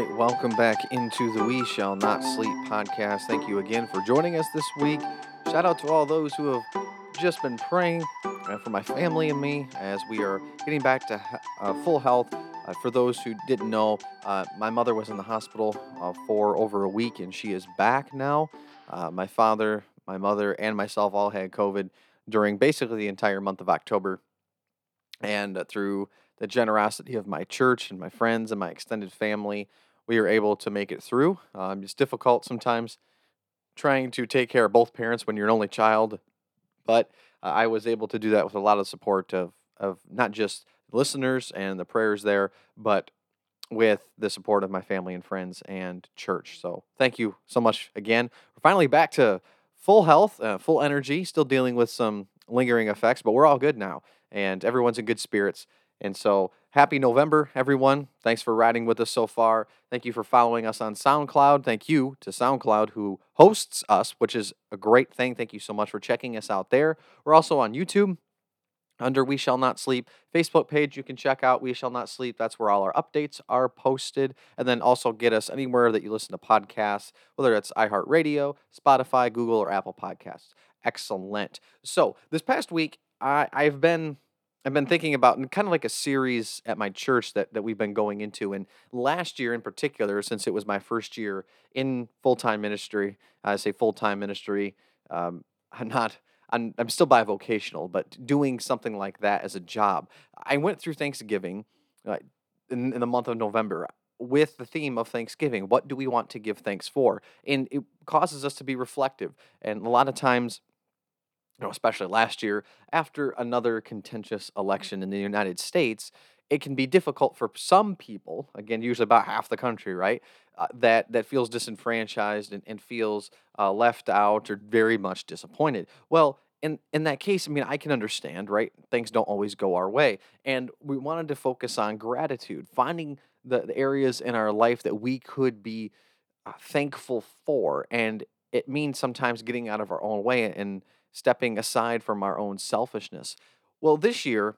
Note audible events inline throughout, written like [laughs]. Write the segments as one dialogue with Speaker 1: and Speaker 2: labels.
Speaker 1: right, welcome back into the We Shall Not Sleep podcast. Thank you again for joining us this week. Shout out to all those who have just been praying uh, for my family and me as we are getting back to uh, full health. Uh, for those who didn't know, uh, my mother was in the hospital uh, for over a week and she is back now. My father, my mother, and myself all had COVID during basically the entire month of October. And through the generosity of my church and my friends and my extended family, we were able to make it through. Um, it's difficult sometimes trying to take care of both parents when you're an only child, but uh, I was able to do that with a lot of support of of not just listeners and the prayers there, but with the support of my family and friends and church. So thank you so much again. We're finally back to full health, uh, full energy, still dealing with some lingering effects, but we're all good now and everyone's in good spirits. And so, happy November, everyone. Thanks for riding with us so far. Thank you for following us on SoundCloud. Thank you to SoundCloud, who hosts us, which is a great thing. Thank you so much for checking us out there. We're also on YouTube under We Shall Not Sleep. Facebook page, you can check out We Shall Not Sleep. That's where all our updates are posted. And then also get us anywhere that you listen to podcasts, whether it's iHeartRadio, Spotify, Google, or Apple Podcasts. Excellent. So, this past week, I, I've been I've been thinking about kind of like a series at my church that, that we've been going into. And last year in particular, since it was my first year in full time ministry, I say full time ministry. Um, [laughs] I'm not, I'm, I'm still bivocational, but doing something like that as a job. I went through Thanksgiving in, in the month of November with the theme of Thanksgiving. What do we want to give thanks for? And it causes us to be reflective. And a lot of times, you know, especially last year, after another contentious election in the United States, it can be difficult for some people, again, usually about half the country, right, uh, that, that feels disenfranchised and, and feels uh, left out or very much disappointed. Well, in, in that case, I mean, I can understand, right? Things don't always go our way. And we wanted to focus on gratitude, finding the, the areas in our life that we could be uh, thankful for. And it means sometimes getting out of our own way and stepping aside from our own selfishness. Well, this year,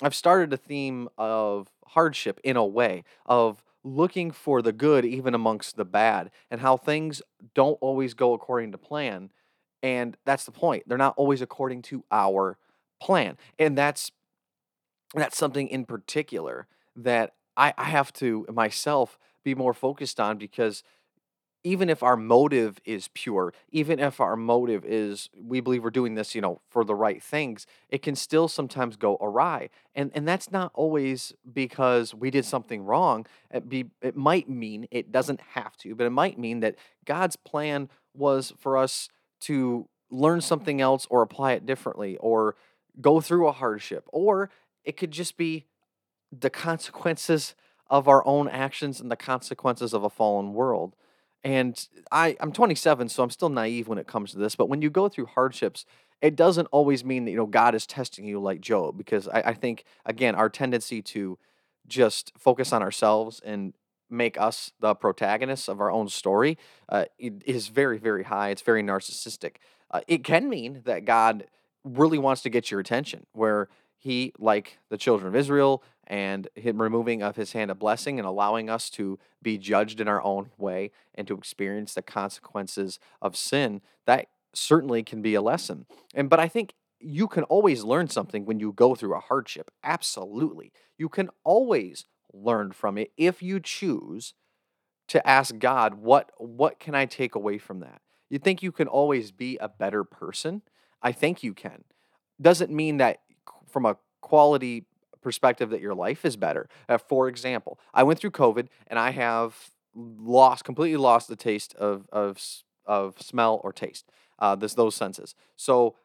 Speaker 1: I've started a theme of hardship in a way, of looking for the good even amongst the bad, and how things don't always go according to plan. And that's the point. They're not always according to our plan. And that's that's something in particular that I, I have to myself be more focused on because even if our motive is pure, even if our motive is we believe we're doing this, you know, for the right things, it can still sometimes go awry. And and that's not always because we did something wrong. It be it might mean it doesn't have to, but it might mean that God's plan was for us to learn something else or apply it differently or go through a hardship or it could just be the consequences of our own actions and the consequences of a fallen world. And I, I'm 27, so I'm still naive when it comes to this. But when you go through hardships, it doesn't always mean that you know God is testing you like Job, because I, I think again our tendency to just focus on ourselves and make us the protagonists of our own story uh, is very very high. It's very narcissistic. Uh, it can mean that God really wants to get your attention, where He, like the children of Israel, and him removing of his hand a blessing and allowing us to be judged in our own way and to experience the consequences of sin that certainly can be a lesson. And but i think you can always learn something when you go through a hardship absolutely. You can always learn from it if you choose to ask god what what can i take away from that? You think you can always be a better person? I think you can. Doesn't mean that from a quality perspective that your life is better. Uh, for example, I went through COVID and I have lost completely lost the taste of of of smell or taste. Uh, this those senses. So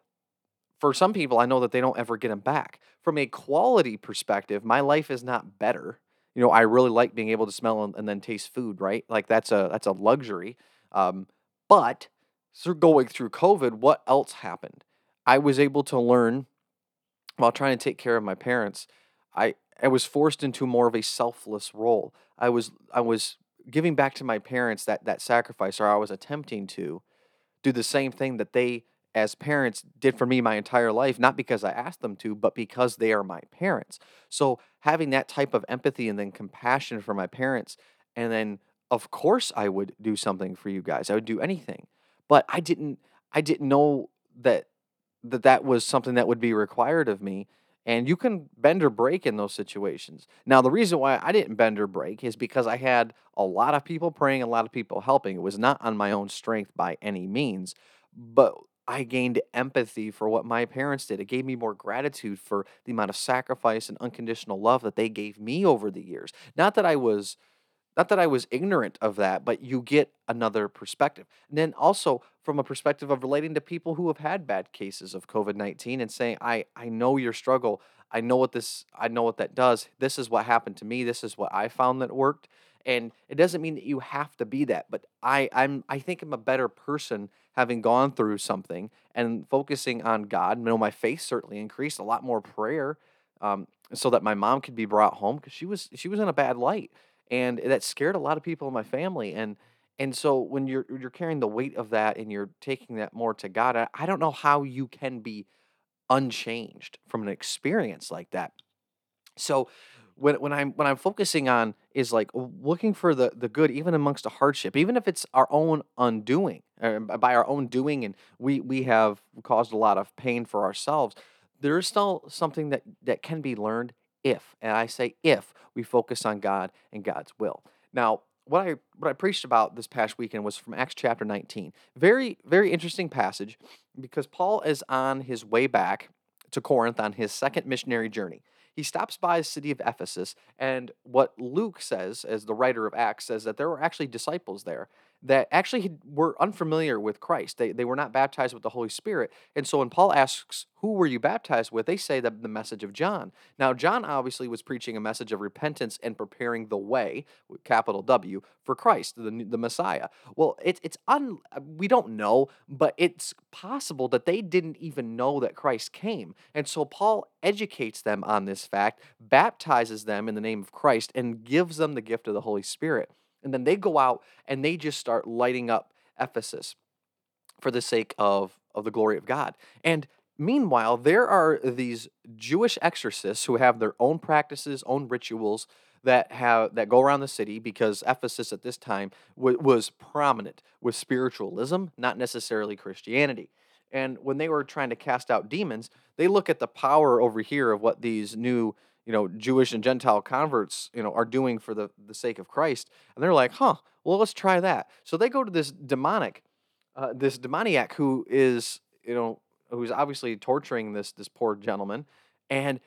Speaker 1: for some people, I know that they don't ever get them back. From a quality perspective, my life is not better. You know, I really like being able to smell and, and then taste food. Right, like that's a that's a luxury. Um, but through going through COVID, what else happened? I was able to learn while trying to take care of my parents I I was forced into more of a selfless role. I was I was giving back to my parents that that sacrifice, or I was attempting to do the same thing that they as parents did for me my entire life, not because I asked them to, but because they are my parents. So having that type of empathy and then compassion for my parents and then of course I would do something for you guys. I would do anything. But I didn't I didn't know that that that was something that would be required of me and you can bend or break in those situations. Now, the reason why I didn't bend or break is because I had a lot of people praying, a lot of people helping. It was not on my own strength by any means, but I gained empathy for what my parents did. It gave me more gratitude for the amount of sacrifice and unconditional love that they gave me over the years. Not that I was not that I was ignorant of that, but you get another perspective. And then also from a perspective of relating to people who have had bad cases of COVID-19 and saying, I, I know your struggle. I know what this I know what that does. This is what happened to me. This is what I found that worked. And it doesn't mean that you have to be that, but I, I'm I think I'm a better person having gone through something and focusing on God. You know, my faith certainly increased, a lot more prayer, um, so that my mom could be brought home because she was she was in a bad light and that scared a lot of people in my family and and so when you're you're carrying the weight of that and you're taking that more to God, I, I don't know how you can be unchanged from an experience like that. So when when I'm when I'm focusing on is like looking for the the good even amongst a hardship, even if it's our own undoing, uh, by our own doing, and we we have caused a lot of pain for ourselves. There is still something that that can be learned if, and I say if, we focus on God and God's will. Now, what I what I preached about this past weekend was from Acts chapter 19. Very very interesting passage because Paul is on his way back to Corinth on his second missionary journey. He stops by the city of Ephesus, and what Luke says, as the writer of Acts, says that there were actually disciples there that actually were unfamiliar with Christ. They, they were not baptized with the Holy Spirit. And so when Paul asks, Who were you baptized with? they say that the message of John. Now, John obviously was preaching a message of repentance and preparing the way, capital W, for Christ, the, the Messiah. Well, it, it's un, uh, we don't know, but it's possible that they didn't even know that Christ came. And so Paul educates them on this fact, baptizes them in the name of Christ, and gives them the gift of the Holy Spirit. And then they go out and they just start lighting up Ephesus for the sake of, of the glory of God. And meanwhile, there are these Jewish exorcists who have their own practices, own rituals that have that go around the city because Ephesus at this time w- was prominent with spiritualism, not necessarily Christianity. And when they were trying to cast out demons, they look at the power over here of what these new you know Jewish and Gentile converts you know are doing for the the sake of Christ, and they're like, huh, well let's try that. So they go to this demonic, uh, this demoniac who is you know who's obviously torturing this this poor gentleman, and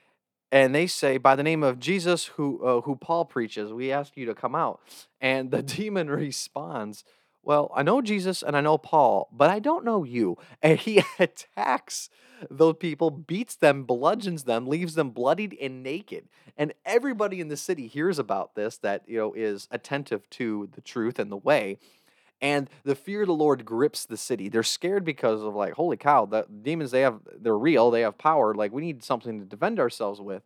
Speaker 1: and they say by the name of Jesus who uh, who Paul preaches, we ask you to come out, and the [laughs] demon responds. Well, I know Jesus and I know Paul, but I don't know you. [laughs] And he [laughs] attacks those people, beats them, bludgeons them, leaves them bloodied and naked. And everybody in the city hears about this that, you know, is attentive to the truth and the way. And the fear of the Lord grips the city. They're scared because of like, holy cow, the demons they have they're real, they have power. Like we need something to defend ourselves with.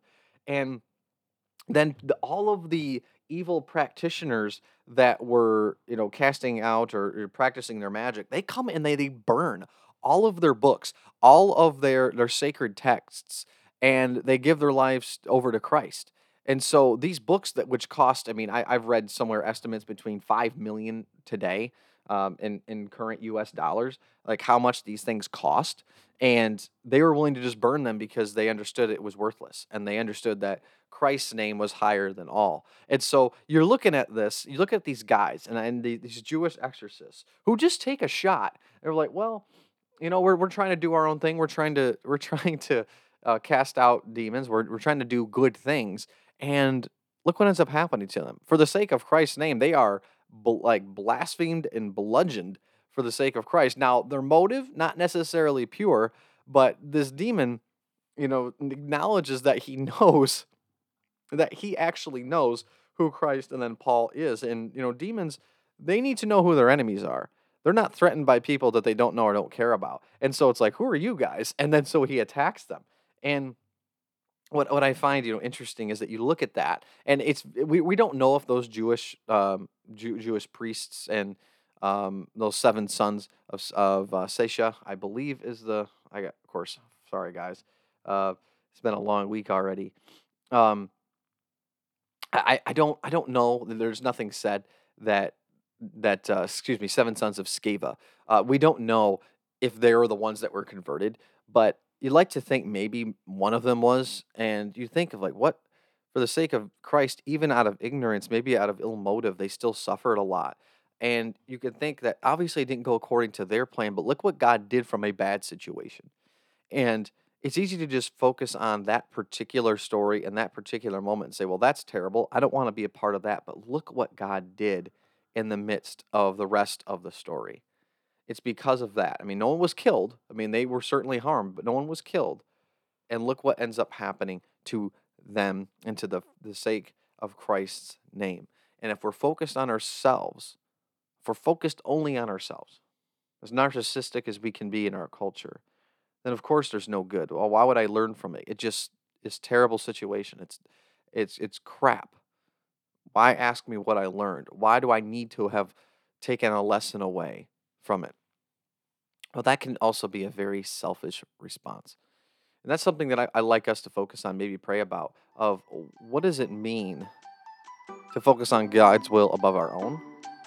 Speaker 1: And then the, all of the evil practitioners that were, you know, casting out or, or practicing their magic, they come and they they burn all of their books, all of their their sacred texts, and they give their lives over to Christ. And so these books that which cost, I mean, I, I've read somewhere estimates between five million today um, in in current U.S. dollars, like how much these things cost, and they were willing to just burn them because they understood it was worthless, and they understood that Christ's name was higher than all. And so you're looking at this, you look at these guys and, and the, these Jewish exorcists who just take a shot. They're like, well, you know, we're we're trying to do our own thing. We're trying to we're [laughs] trying to uh, cast out demons. We're we're trying to do good things. And look what ends up happening to them. For the sake of Christ's name, they are like blasphemed and bludgeoned for the sake of Christ. Now, their motive not necessarily pure, but this demon, you know, acknowledges that he [laughs] knows that he actually knows who Christ and then Paul is. And you know, demons they need to know who their enemies are they're not threatened by people that they don't know or don't care about. And so it's like, who are you guys? And then so he attacks them. And what what I find you know interesting is that you look at that, and it's we, we don't know if those Jewish um, Jew, Jewish priests and um, those seven sons of of uh, Sesha, I believe, is the I got of course. Sorry guys, uh, it's been a long week already. Um, I, I don't I don't know. There's nothing said that that uh, excuse me, seven sons of Sceva. Uh, we don't know if they were the ones that were converted, but you'd like to think maybe one of them was, and you think of like what for the sake of Christ, even out of ignorance, maybe out of ill motive, they still suffered a lot. And you can think that obviously it didn't go according to their plan, but look what God did from a bad situation. And it's easy to just focus on that particular story and that particular moment and say, well, that's terrible. I don't want to be a part of that. But look what God did in the midst of the rest of the story. It's because of that. I mean, no one was killed. I mean, they were certainly harmed, but no one was killed. And look what ends up happening to them and to the, the sake of Christ's name. And if we're focused on ourselves, if we're focused only on ourselves, as narcissistic as we can be in our culture, then of course there's no good. Well, why would I learn from it? It just is terrible situation. It's it's it's crap. Why ask me what I learned? Why do I need to have taken a lesson away from it? Well, that can also be a very selfish response. And that's something that I, I like us to focus on, maybe pray about of what does it mean to focus on God's will above our own?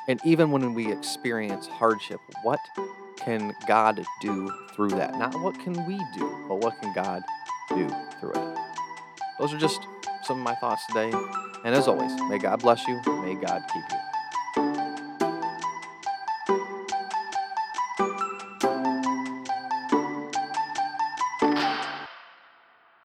Speaker 1: And even when we experience hardship, what can God do through that? Not what can we do, but what can God do through it? Those are just some of my thoughts today. And as always, may God bless you. May God keep you.